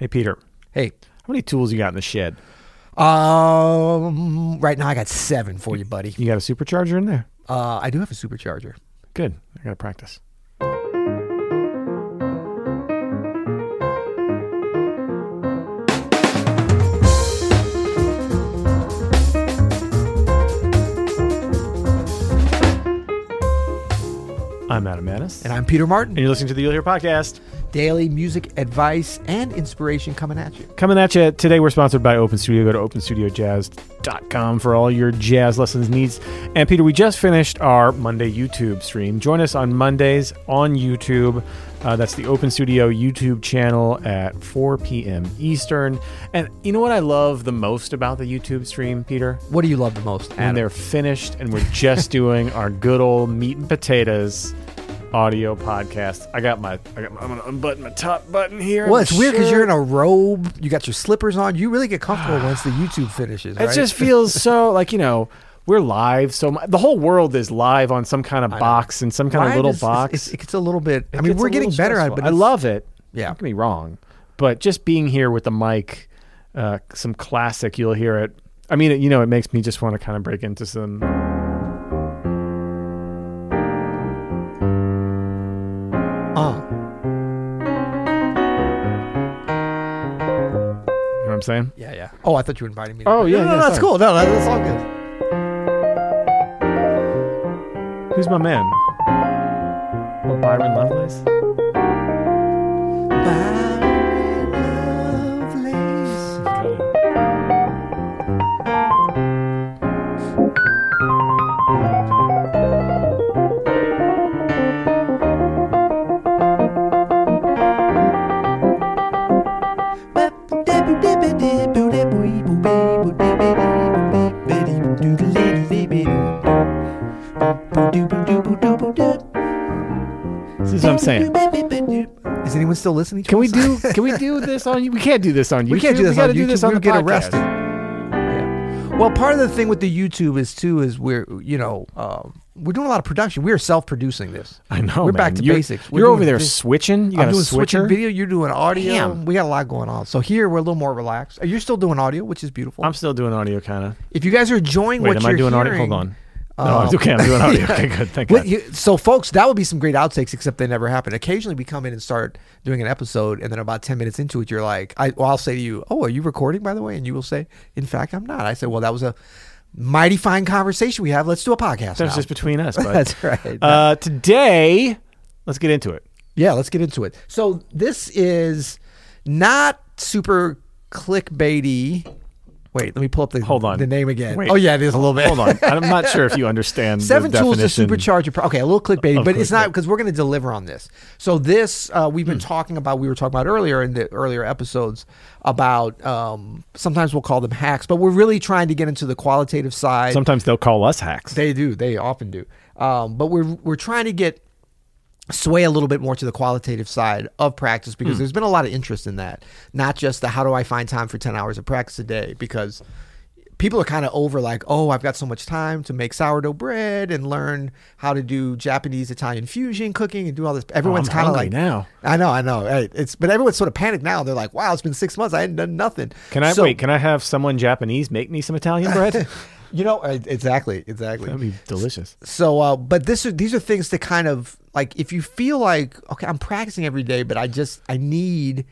Hey, Peter, Hey, how many tools you got in the shed? um, right now I got seven for you, buddy. You got a supercharger in there? Uh, I do have a supercharger. Good. I got to practice. I'm Adam Maness. And I'm Peter Martin. And you're listening to the You'll Hear podcast. Daily music advice and inspiration coming at you. Coming at you today, we're sponsored by Open Studio. Go to openstudiojazz.com for all your jazz lessons needs. And Peter, we just finished our Monday YouTube stream. Join us on Mondays on YouTube. Uh, that's the Open Studio YouTube channel at 4 p.m. Eastern. And you know what I love the most about the YouTube stream, Peter? What do you love the most? When Adam? they're finished and we're just doing our good old meat and potatoes audio podcast. I got my, I got my, I'm gonna unbutton my top button here. Well, it's weird because you're in a robe. You got your slippers on. You really get comfortable once the YouTube finishes. It just feels so like you know we're live. So mu- the whole world is live on some kind of box and some kind of little is- box. It's, it's a little bit. I mean, we're getting little better at it, stressful. but I it's- love it. Yeah. Don't get me wrong, but just being here with the mic, uh, some classic, you'll hear it. I mean, it, you know, it makes me just want to kind of break into some. Uh, You know what I'm saying? yeah, yeah. Oh, I thought you were inviting me. to- Oh, yeah, no, no, yeah, that's sorry. cool. No, no, that's all good. Who's my man? Is anyone still listening? to Can we us? do? Can we do this on? You? We can't do this on YouTube. We can't do this We on do YouTube. this on We'll the get podcast. arrested. Yeah. Well, part of the thing with the YouTube is too is we're you know um, we're doing a lot of production. We are self-producing this. I know. We're man. back to You're- basics. We're You're over there this- switching. You got I'm a doing switcher. switching video. You're doing audio. Damn. We got a lot going on. So here we're a little more relaxed. Are You're still doing audio, which is beautiful. I'm still doing audio, kind of. if you guys are enjoying Wait, what am you're I doing audio? hearing, Hold on. No, I'm- okay, I'm doing audio. Okay, good. Thank Well, God. you- so, folks, that would be some great outtakes, except they never happen. Occasionally, we come in and start doing an episode, and then about ten minutes into it, you're like, I, well, I'll say to you, "Oh, are you recording, by the way?" And you will say, "In fact, I'm not." I said, "Well, that was a mighty fine conversation we have. Let's do a podcast." That's now." just between us. Bud. That's right. Uh, today, let's get into it. yeah, let's get into it. So this is not super clickbaity. Wait, let me pull up the Hold on. the name again. Wait. Oh yeah, it is a little bit. Hold on. I'm not sure if you understand Seven the tools to supercharge your. Pro- okay, a little clickbait, but it's not because we're going to deliver on this. So this uh, we've been Hmm. talking about. We were talking about earlier in the earlier episodes about. Um, sometimes we'll call them hacks, but we're really trying to get into the qualitative side. Sometimes they'll call us hacks. They do. They often do. Um, but we're we're trying to get sway a little bit more to the qualitative side of practice because there's been a lot of interest in that. Not just the how do I find time for 10 hours of practice a day because people are kind of over like, "Oh, I've got so much time to make sourdough bread and learn how to do Japanese Italian fusion cooking and do all this." Everyone's I'm kind of like now. I know, I know. It's but everyone's sort of panicked now. They're like, "Wow, it's been 6 months. I hadn't done nothing." Can I So- wait? Can I have someone Japanese make me some Italian bread? You know, exactly, exactly. That'd be delicious. So, uh, but this are, these are things to kind of like if you feel like okay, I'm practicing every day, but I just I need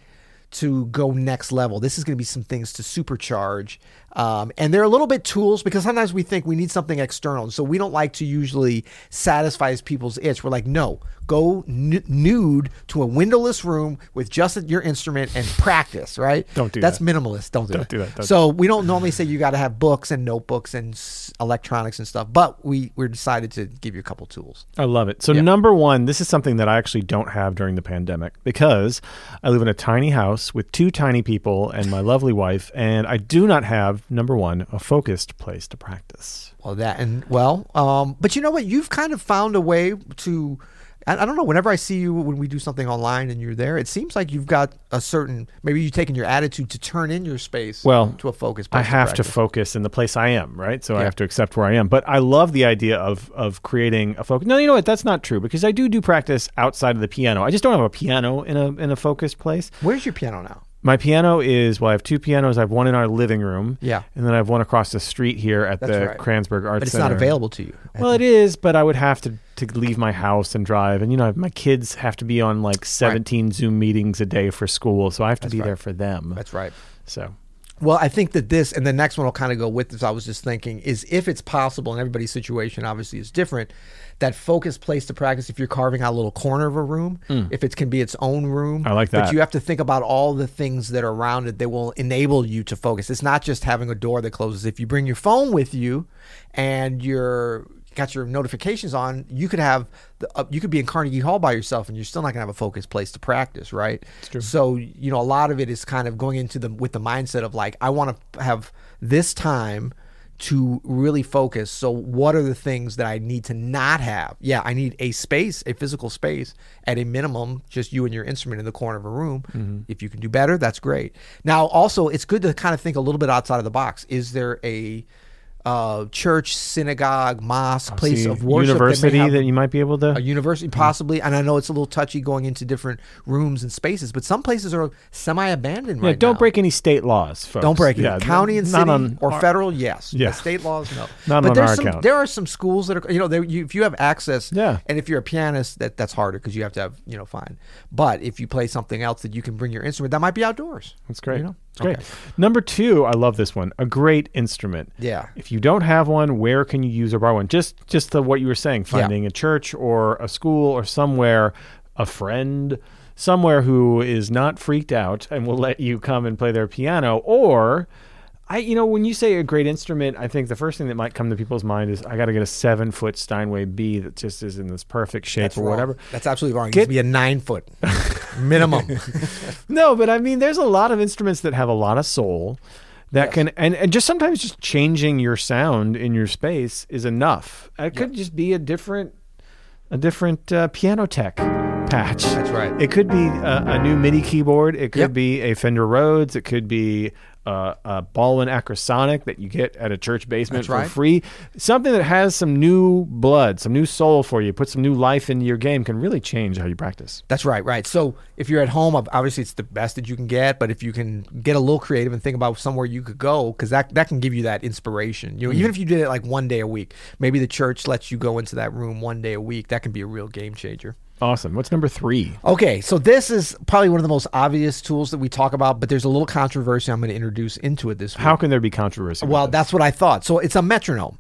to go next level. This is going to be some things to supercharge, um, and they're a little bit tools because sometimes we think we need something external, so we don't like to usually satisfy people's itch. We're like, no, go n- nude to a windowless room with just your instrument and practice. Right? Don't do that. That's that. minimalist. Don't do Don't that. do that. Don't so we don't normally say you got to have books and notebooks and s- electronics and stuff, but we we decided to give you a couple tools. I love it. So Yeah. number one, this is something that I actually don't have during the pandemic because I live in a tiny house with two tiny people and my lovely wife, and I do not have number one a focused place to practice. Well, that and well, um, but you know what? You've kind of found a way to. I, I don't know. Whenever I see you when we do something online and you're there, it seems like you've got a certain. Maybe you've taken your attitude to turn in your space. Well, to a focus. Place. I have to practice. focus in the place I am, right? So I have to accept where I am. But I love the idea of of creating a focus. No, you know what? That's not true because I do do practice outside of the piano. I just don't have a piano in a in a focused place. Where's your piano now? My piano is well. I have two pianos. I have one in our living room. Yeah. and then I have one across the street here at That's the right. Kranzberg Art But it's Center. not available to you. Well, it is, but I would have to to leave my house and drive, and you know, my kids have to be on like seventeen Zoom meetings a day for school, so I have to That's be right. there for them. That's right. So Well, I think that this and the next one will kind of go with this. I was just thinking is if it's possible, and everybody's situation obviously is different, that focused place to practice. If you're carving out a little corner of a room, hmm. if it can be its own room. I like that. But you have to think about all the things that are around it that will enable you to focus. It's not just having a door that closes. If you bring your phone with you, and you're got your notifications on, you could have the, uh, you could be in Carnegie Hall by yourself, and you're still not gonna have a focused place to practice, right? true. So you know, a lot of it is kind of going into the with the mindset of like, I want to have this time to really focus. So what are the things that I need to not have? Yeah, I need a space, a physical space at a minimum, just you and your instrument in the corner of a room. If you can do better, that's great. Now, also, it's good to kind of think a little bit outside of the box. Is there a uh, church, synagogue, mosque, place of worship, that university have- that you might be able to. a university possibly and i know it's a little touchy going into different rooms and spaces but some places are semi-abandoned yeah, right don't now. break any state laws, folks. don't break it Yeah, county and city on or federal yes Yeah. The state laws no Not but on there's our some account. there are some schools that are you know you, if you have access Yeah. and if you're a pianist that that's harder because you have to have you know fine but if you play something else that you can bring your instrument that might be outdoors That's great. you know? It's great. Okay. Number two, I love this one. A great instrument. Yeah. If you don't have one, where can you use or borrow one? Just just the, what you were saying, finding a church or a school or somewhere, a friend, somewhere who is not freaked out and will let you come and play their piano. Or, I you know when you say a great instrument, I think the first thing that might come to people's mind is I got to get a seven foot Steinway B that just is in this perfect shape that's or wrong. whatever. that's absolutely wrong it to be a nine foot minimum No, but I mean, there's a lot of instruments that have a lot of soul that Yes. can, and, and just sometimes just changing your sound in your space is enough. It could just be a different, a different uh, piano tech patch. That's right. It could be a, a new MIDI keyboard. It could Yep. be a Fender Rhodes. It could be uh, a Baldwin Acrosonic that you get at a church basement That's for right. free. Something that has some new blood, some new soul for you, put some new life into your game can really change how you practice. That's right, right. So if you're at home, obviously it's the best that you can get. But if you can get a little creative and think about somewhere you could go, because that that can give you that inspiration. You know, even if you did it like one day a week, maybe the church lets you go into that room one day a week. That can be a real game changer. Awesome. What's number three? Okay, so this is probably one of the most obvious tools that we talk about, but there's a little controversy I'm going to introduce into it this week. How can there be controversy? Well, that's what I thought. So it's a metronome.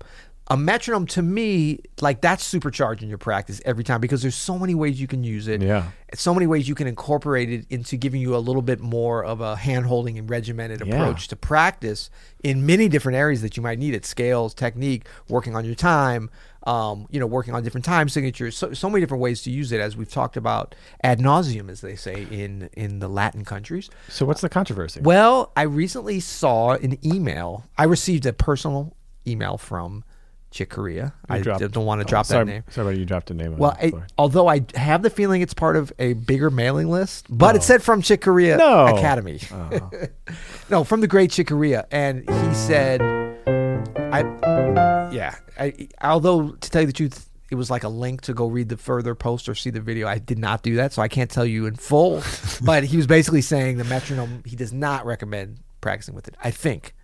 A metronome to me, like that's supercharging your practice every time because there's so many ways you can use it. Yeah. So many ways you can incorporate it into giving you a little bit more of a hand holding and regimented Yeah. approach to practice in many different areas that you might need it scales, technique, working on your time, um, you know, working on different time signatures. So, so many different ways to use it, as we've talked about ad nauseum, as they say in, in the Latin countries. so. What's the controversy? Well, I recently saw an email. I received a personal email from Chick Corea. I dropped- don't want to oh, drop sorry, that name. Sorry, you dropped a name. Well, I, although I have the feeling it's part of a bigger mailing list, but it oh. said from Chick Corea No. Academy. Uh-huh. no, from the great Chick Corea, and he said, "I, yeah." I, although to tell you the truth, it was like a link to go read the further post or see the video. I did not do that, so I can't tell you in full. but he was basically saying the metronome. He does not recommend practicing with it. I think.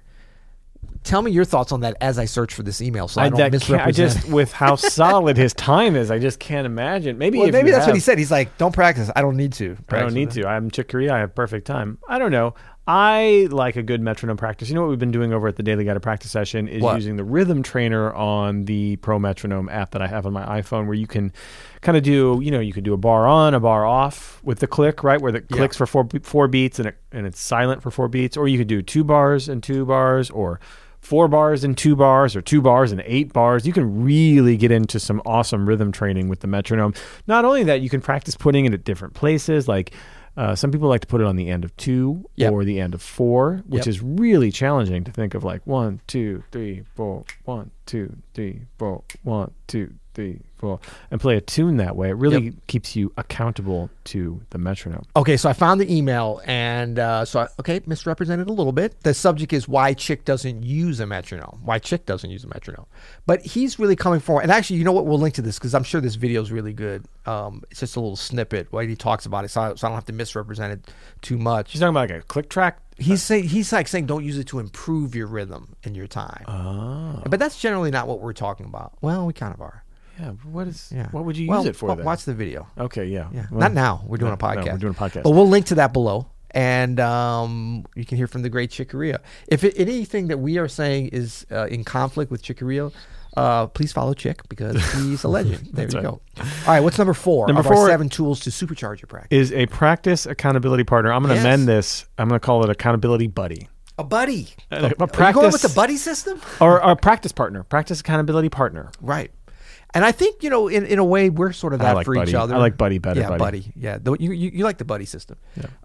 Tell me your thoughts on that as I search for this email, so I, don't misrepresent. I just with how solid his time is, I just can't imagine. Maybe well, maybe that's what he said. He's like, "Don't practice. I don't need to. I don't need to. I'm Chick Corea. I have perfect time. I don't know. I like a good metronome practice. You know what we've been doing over at the Daily Guided Practice Session is What? using the rhythm trainer on the Pro Metronome app that I have on my iPhone, where you can kind of do, you know, you could do a bar on, a bar off with the click, right, where the Yeah. clicks for four four beats and it, and it's silent for four beats, or you could do two bars and two bars, or four bars and two bars, or two bars and eight bars. You can really get into some awesome rhythm training with the metronome. Not only that, you can practice putting it at different places, like. Uh, some people like to put it on the end of two Yep. or the end of four, which Yep. is really challenging to think of like one, two, three, four, one, two, three, four, one, two, three, four, and play a tune that way. It really keeps you accountable to the metronome. Okay, so I found the email, and uh, so I, okay, misrepresented a little bit. The subject is why Chick doesn't use a metronome. Why Chick doesn't use a metronome, but he's really coming forward. And actually, you know what? We'll link to this because I'm sure this video is really good. Um, it's just a little snippet where he talks about it, so I, so I don't have to misrepresent it too much. He's talking about like a click track. He's saying he's like saying don't use it to improve your rhythm and your time. Oh, But that's generally not what we're talking about. Well, we kind of are. yeah. What is? Yeah. What would you Well, use it for? then? Watch the video. Okay, yeah. Yeah. Well, Not now. We're doing no, a no, podcast. we're doing a podcast. But we'll link to that below. And um, you can hear from the great Chick Corea. If it, anything that we are saying is uh, in conflict with Chick Corea, uh, please follow Chick because he's a legend. There you right. go. All right, what's number four? Number four- seven tools to supercharge your practice. is a practice accountability partner. I'm going to Yes. amend this. I'm going to call it accountability buddy A buddy. A- a Are you going with the buddy system? or a practice partner, practice accountability partner. Right. And I think you know, in, in a way, we're sort of that like for buddy. each other. I like buddy better, Yeah, buddy. buddy. Yeah, the, you, you you like the buddy system.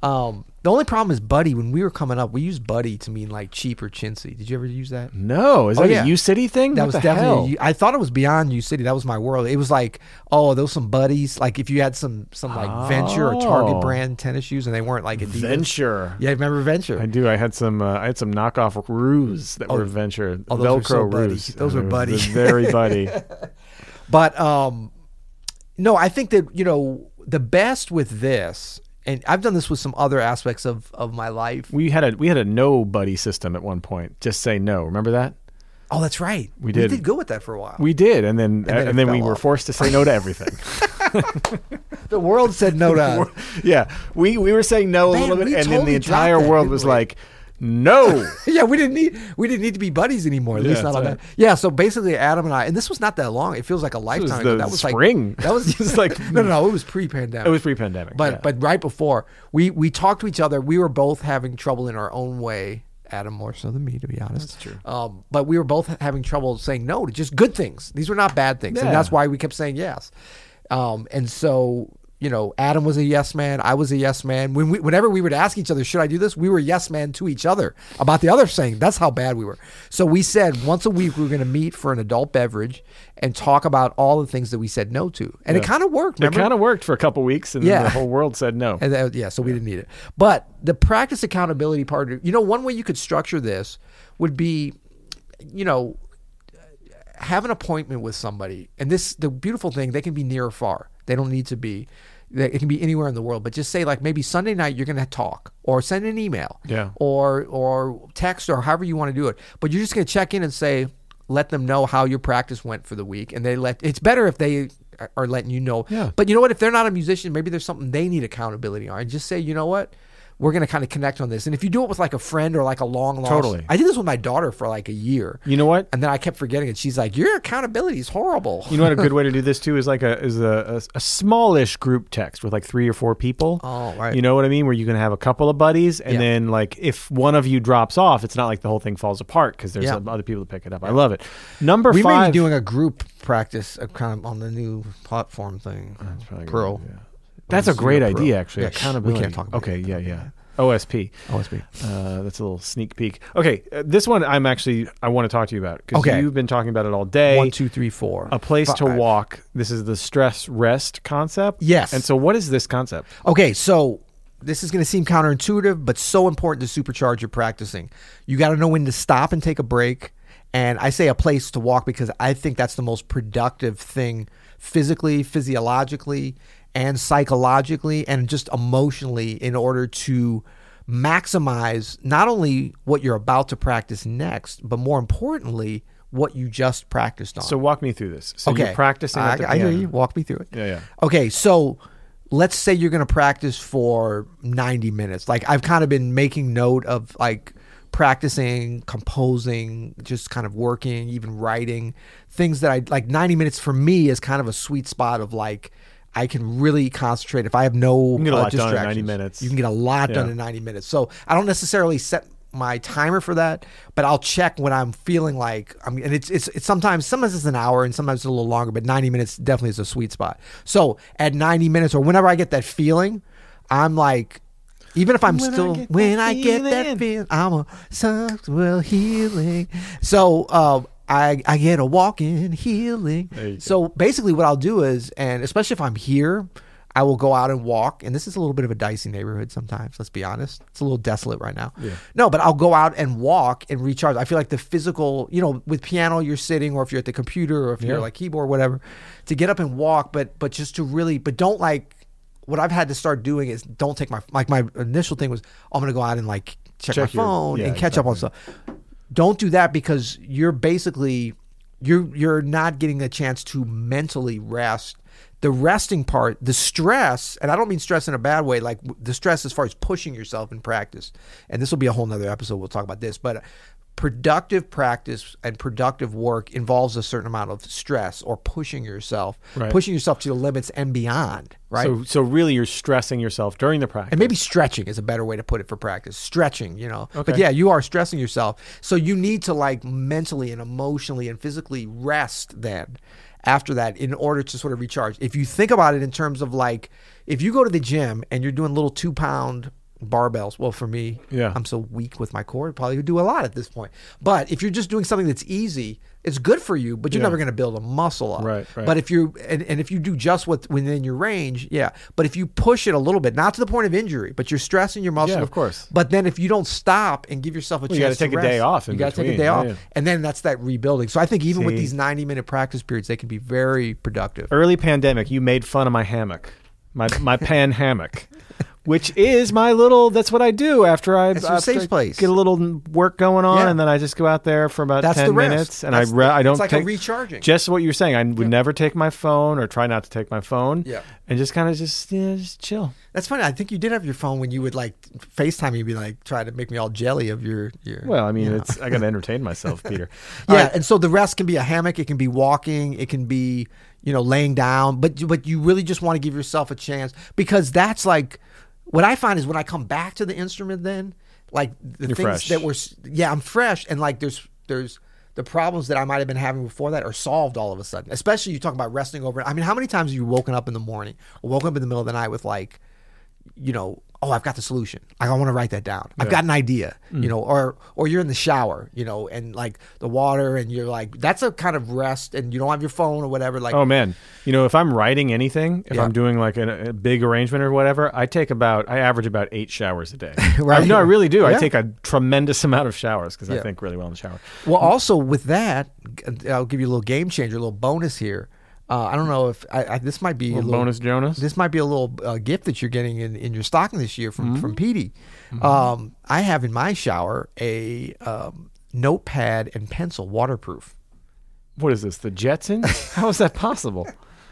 Um, the only problem is buddy. When we were coming up, we used buddy to mean like cheap or chintzy. Did you ever use that? No, is Oh, that yeah. a U City thing? That What was the definitely. hell? I thought it was beyond U City. That was my world. It was like, oh, those some buddies. Like if you had some some like Venture or Target Oh. brand tennis shoes, and they weren't like Adidas. Venture. Yeah, remember Venture? I do. I had some. Uh, I had some knockoff ruse that were Venture. oh, those were Velcro so buddy. ruse. Those were it was buddy. Very buddy. But um, no, I think that you know the best with this, and I've done this with some other aspects of of my life. we had a we had a no buddy system at one point. Just say no. Remember that? Oh, that's right. We did. We did go with that for a while. We did, and then and then then, we fell were forced to say no to everything. the world said no to us. yeah, we we were saying no a little bit, and then the entire world was like, no. yeah, we didn't need we didn't need to be buddies anymore. At Yeah, least not on that's that. Yeah, so basically, Adam and I, and this was not that long. It feels like a lifetime ago. That was spring. like that was just like no, no, no. It was pre-pandemic. It was pre-pandemic, but yeah. but right before we we talked to each other. We were both having trouble in our own way. Adam more so than me, to be honest. That's true. Um, but we were both having trouble saying no to just good things. These were not bad things, Yeah. and that's why we kept saying yes. Um, and so you know, Adam was a yes man. I was a yes man. When we, whenever we would ask each other, should I do this? We were yes man to each other about the other saying. That's how bad we were. So we said once a week we were going to meet for an adult beverage and talk about all the things that we said no to, and it kind of worked. It kind of worked for a couple weeks, and then Yeah. the whole world said no. And that, yeah, so we didn't need it. But the practice accountability part, you know, one way you could structure this would be, you know, have an appointment with somebody. And this, the beautiful thing, they can be near or far. They don't need to be. they- It can be anywhere in the world, but just say like maybe Sunday night you're going to talk, or send an email, Yeah. or or text, or however you want to do it. But you're just going to check in and say, let them know how your practice went for the week, and they let. It's better if they are letting you know. Yeah. But you know what? If they're not a musician, maybe there's something they need accountability on. And just say, you know what? We're going to kind of connect on this. And if you do it with like a friend or like a long lost, Totally. I did this with my daughter for like a year. You know what? And then I kept forgetting it. She's like, "Your accountability is horrible." You know what a good way to do this too is like a is a, a, a smallish group text with like three or four people. Oh, right. You know what I mean? Where you can have a couple of buddies, and Yeah. then like if one of you drops off, it's not like the whole thing falls apart because there's Yeah. other people to pick it up. I love it. Number we may be doing a group practice kind of on the new platform thing. That's probably good, Pro. yeah. That's a great Pro. idea, actually. Yeah, Accountability. We can't talk about Okay, yeah, yeah. OSP. OSP. Uh, that's a little sneak peek. Okay, uh, this one I'm actually I want to talk to you about because Okay. you've been talking about it all day. One, two, three, four. a place to walk. This is the stress rest concept. Yes. And so, what is this concept? Okay, so this is going to seem counterintuitive, but so important to supercharge your practicing. You got to know when to stop and take a break. And I say a place to walk because I think that's the most productive thing physically, physiologically, and psychologically, and just emotionally in order to maximize not only what you're about to practice next, but more importantly, what you just practiced on. So, walk me through this. So, okay, you're practicing. I, at the I hear you. Walk me through it. Yeah, yeah. Okay, so let's say you're going to practice for 90 minutes. Like I've kind of been making note of like practicing, composing, just kind of working, even writing things that I like 90 minutes for me is kind of a sweet spot of like I can really concentrate if I have no a uh, in 90 distractions. minutes. You can get a lot done in 90 minutes. So I don't necessarily set my timer for that, but I'll check when I'm feeling like I'm. And it's it's it's sometimes sometimes it's an hour and sometimes it's a little longer, but 90 minutes definitely is a sweet spot. So at 90 minutes or whenever I get that feeling, I'm like. Even if I'm When still get when I get that feeling. feeling, I'm a well healing. So uh, I I get a walk in healing. So basically, what I'll do is, and especially if I'm here, I will go out and walk. And this is a little bit of a dicey neighborhood sometimes. Let's be honest; it's a little desolate right now. Yeah. No, but I'll go out and walk and recharge. I feel like the physical, you know, with piano you're sitting, or if you're at the computer, or if you're like keyboard, whatever, to get up and walk. But but just to really, but don't like. What I've had to start doing is don't take my like my initial thing was oh, I'm gonna go out and like check, Check my your- phone yeah, and catch up on stuff. Don't do that because you're basically you're you're not getting a chance to mentally rest. The resting part, the stress, and I don't mean stress in a bad way, like the stress as far as pushing yourself in practice. And this will be a whole nother episode. We'll talk about this, but productive practice and productive work involves a certain amount of stress or pushing yourself, Right. pushing yourself to the limits and beyond. Right. So so really, you're stressing yourself during the practice. And maybe stretching is a better way to put it for practice. Stretching, you know. okay. But yeah, you are stressing yourself. So you need to like mentally and emotionally and physically rest then after that in order to sort of recharge. If you think about it in terms of like if you go to the gym and you're doing little two pound barbells, well for me, Yeah. I'm so weak with my core, probably would do a lot at this point. But if you're just doing something that's easy, it's good for you, but you're Yeah. never going to build a muscle up. Right, right. But if you and, and if you do just what within your range, yeah. But if you push it a little bit, not to the point of injury, but you're stressing your muscle. Yeah, of course. But then if you don't stop and give yourself a Well, you chance, gotta to take a day off you got to take a day off, yeah. and then that's that rebuilding. So I think even with these 90 minute practice periods, they can be very productive. early pandemic, you made fun of my hammock, my my pan hammock, which is my little. That's what I do after I, after safe I place. get a little work going on, Yeah. and then I just go out there for about That's ten minutes, and That's I re- the- I don't it's like a take recharging. Just what you're saying, I would never take my phone or try not to take my phone, Yeah. and just kind of just yeah, just chill. That's funny. I think you did have your phone when you would like FaceTime. You'd be like, try to make me all jelly of your your. Well, I mean, you know. it's I got to entertain myself, Peter. Yeah, right. and so the rest can be a hammock. It can be walking. It can be you know laying down. But but you really just want to give yourself a chance because that's like what I find is when I come back to the instrument. Then like the You're things fresh. that were yeah I'm fresh and like there's there's the problems that I might have been having before that are solved all of a sudden. Especially you talk about resting over. I mean, how many times have you woken up in the morning or woken up in the middle of the night with like you know, oh, I've got the solution. I want to write that down. I've got an idea, Mm. you know, or or you're in the shower, you know, and like the water, and you're like, that's a kind of rest, and you don't have your phone or whatever. Like, Oh man, you know if I'm writing anything, if Yeah. I'm doing like a, a big arrangement or whatever, I take about I average about eight showers a day. Right. I, no, I really do. I take a tremendous amount of showers because I think really well in the shower. well, also with that, I'll give you a little game changer, a little bonus here. Uh, I don't know if I, I, this might be a Little little bonus Jonas. This might be a little uh, gift that you're getting in, in your stocking this year from Mm-hmm. from Petey. Um, I have in my shower a um, notepad and pencil, waterproof. what is this? The Jetsons? How is that possible?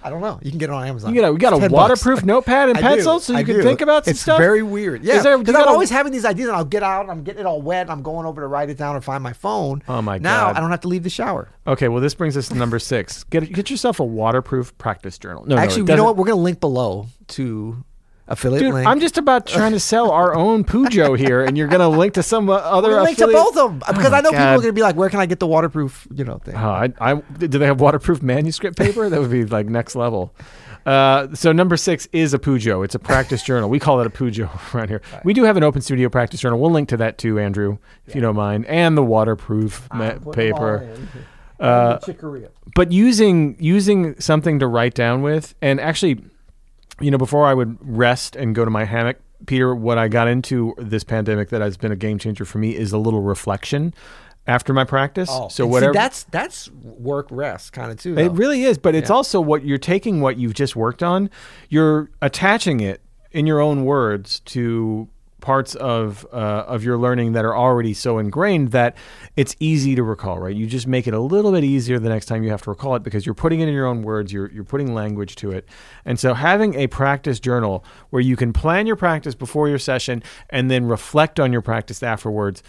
I don't know. You can get it on Amazon. You a, we got It's a 10 bucks. waterproof notepad and I pencil, do. so you I can do. think about some it's stuff. very weird. Yeah, there- because I'm always having these ideas, and I'll get out, and I'm getting it all wet, and I'm going over to write it down or find my phone. Oh, my Now God. Now I don't have to leave the shower. Okay, well this brings us to number six. Get get yourself a waterproof practice journal. No, no, Actually, it you know what? We're going to link below to affiliate Dude, link. I'm just about trying to sell our own Pujo here, and you're going to link to some uh, other link to affiliate- both of them because my I know people God. are going to be like, "Where can I get the waterproof?" You know thing. Oh, I, I, do they have waterproof manuscript paper? That would be like next level. Uh, so number six is a Pujo. It's a practice journal. We call it a Pujo around here. We do have an open studio practice journal. We'll link to that too, Andrew, if you don't mind, and the waterproof ma- paper. Uh, but using using something to write down with, and actually, you know, before I would rest and go to my hammock, Peter, what I got into this pandemic that has been a game changer for me is a little reflection after my practice. Oh, so and see, whatever that's that's work rest kind of too. It really is, but it's Yeah. also what you're taking what you've just worked on, you're attaching it in your own words to parts of uh, of your learning that are already so ingrained that it's easy to recall. Right? You just make it a little bit easier the next time you have to recall it because you're putting it in your own words. You're you're putting language to it, and so having a practice journal where you can plan your practice before your session and then reflect on your practice afterwards.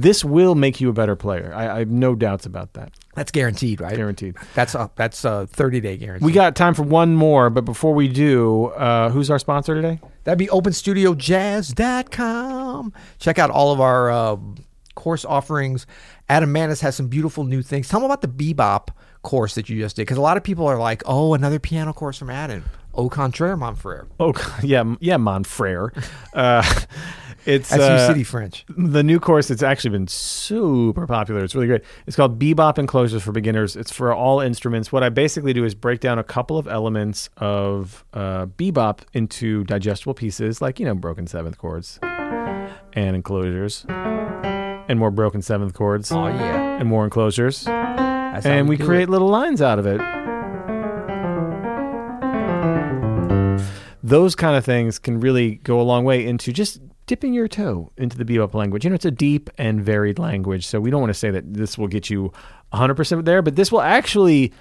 This will make you a better player. I, I have no doubts about that. that's guaranteed, right? Guaranteed. That's a that's a 30 day guarantee. We got time for one more, but before we do, uh, who's our sponsor today? That'd be openstudiojazz.com. Check out all of our um, course offerings. Adam Maness has some beautiful new things. Tell them about the bebop course that you just did, because a lot of people are like, "Oh, another piano course from Adam." Au contraire, mon frere. Oh, yeah, yeah, Monfrere. Uh, It's That's uh, city French. the new course. It's actually been super popular. It's really great. It's called Bebop Enclosures for Beginners. It's for all instruments. What I basically do is break down a couple of elements of uh, bebop into digestible pieces, like you know, broken seventh chords and enclosures, and more broken seventh chords Oh yeah. and more enclosures, That's and we do create it. little lines out of it. Those kind of things can really go a long way into just dipping your toe into the bebop language. You know, it's a deep and varied language, so we don't want to say that this will get you 100% there, but this will actually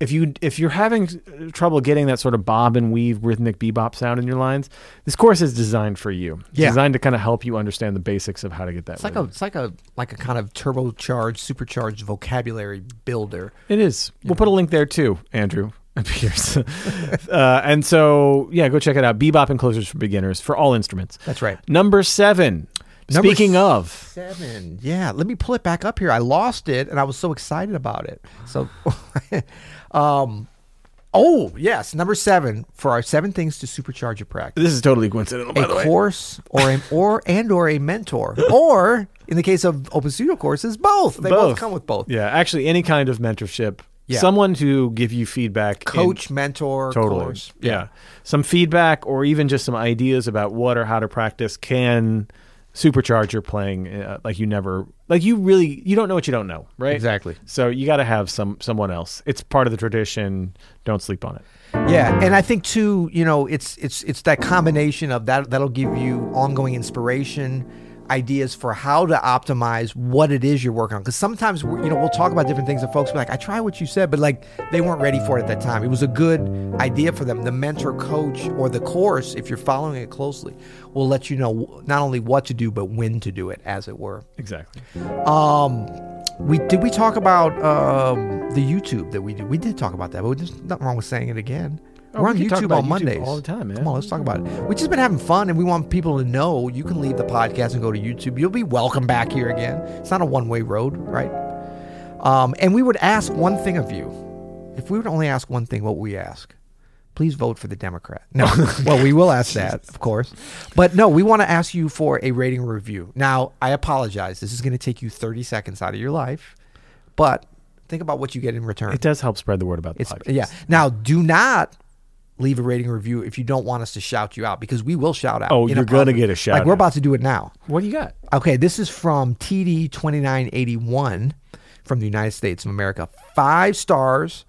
if you if you're having trouble getting that sort of bob and weave rhythmic bebop sound in your lines, this course is designed for you. It's Yeah. designed to kind of help you understand the basics of how to get that. It's like a it's like a like a kind of turbocharged, supercharged vocabulary builder. It is. We'll put a link there too, Andrew Pierce. uh, and so, yeah, go check it out. Bebop Enclosures for Beginners for all instruments. That's right. Number seven. Number Speaking s- of, Seven. Yeah, let me pull it back up here. I lost it, and I was so excited about it. So, um, oh yes, number seven for our seven things to supercharge your practice. this is totally coincidental, by the a way. course or a, or and or a mentor, or in the case of Open Studio courses, both. They both, come with both. Yeah, actually, any kind of mentorship. Yeah. Someone to give you feedback. in- Coach, mentor, totally. course. Yeah. Some feedback or even just some ideas about what or how to practice can supercharge your playing uh, like you never like you really you don't know what you don't know right Exactly. so you got to have some someone else it's part of the tradition don't sleep on it Yeah, and I think too, you know, it's it's it's that combination of that that'll give you ongoing inspiration, ideas for how to optimize what it is you're working on. Because sometimes you know we'll talk about different things, and folks will be like, "I try what you said," but like they weren't ready for it at that time. It was a good idea for them. The mentor, coach, or the course, if you're following it closely, will let you know not only what to do but when to do it, as it were. exactly Um, we did we talk about um, the YouTube that we did? We did talk about that, but there's nothing wrong with saying it again. Oh, We're we on YouTube on YouTube Mondays all the time, man. Come on, let's talk about it. We've just been having fun, and we want people to know you can leave the podcast and go to YouTube. You'll be welcome back here again. It's not a one way road, right? Um, and we would ask one thing of you. If we would only ask one thing, what would we ask? Please vote for the Democrat. No, well, we will ask that, of course. But no, we want to ask you for a rating review. Now, I apologize. This is going to take you 30 seconds out of your life, but think about what you get in return. it does help spread the word about the It's podcast yeah. Now, do not leave a rating review if you don't want us to shout you out because we will shout out. Oh, you're gonna get a shout Like we're about to do it now. what do you got Okay, this is from TD twenty nine eighty one from the United States of America. Five stars.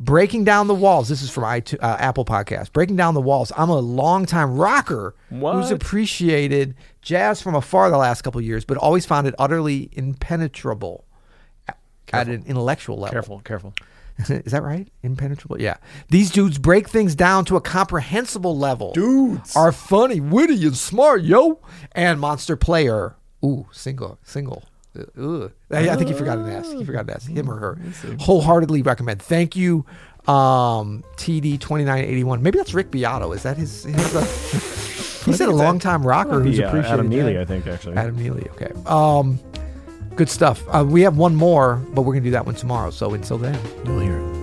Breaking down the walls. This is from iTunes, uh, Apple Podcast. Breaking down the walls. I'm a longtime rocker who's appreciated jazz from afar the last couple of years, but always found it utterly impenetrable at- at an intellectual level. careful careful Is that right? Impenetrable. Yeah. These dudes break things down to a comprehensible level. Dudes. are funny, witty, and smart, yo. And monster player. Ooh, single, single. Uh, I, I think you forgot an S. You forgot an S. Him or her. Wholeheartedly recommend. Thank you, um, TD twenty nine eighty one. Maybe that's Rick Beato. Is that his? his uh, he said a long time rocker who's yeah, appreciated. Adam Neely. I think actually Adam Neely. Okay. Um, good stuff. Uh, we have one more, but we're gonna do that one tomorrow. So until then. you'll hear it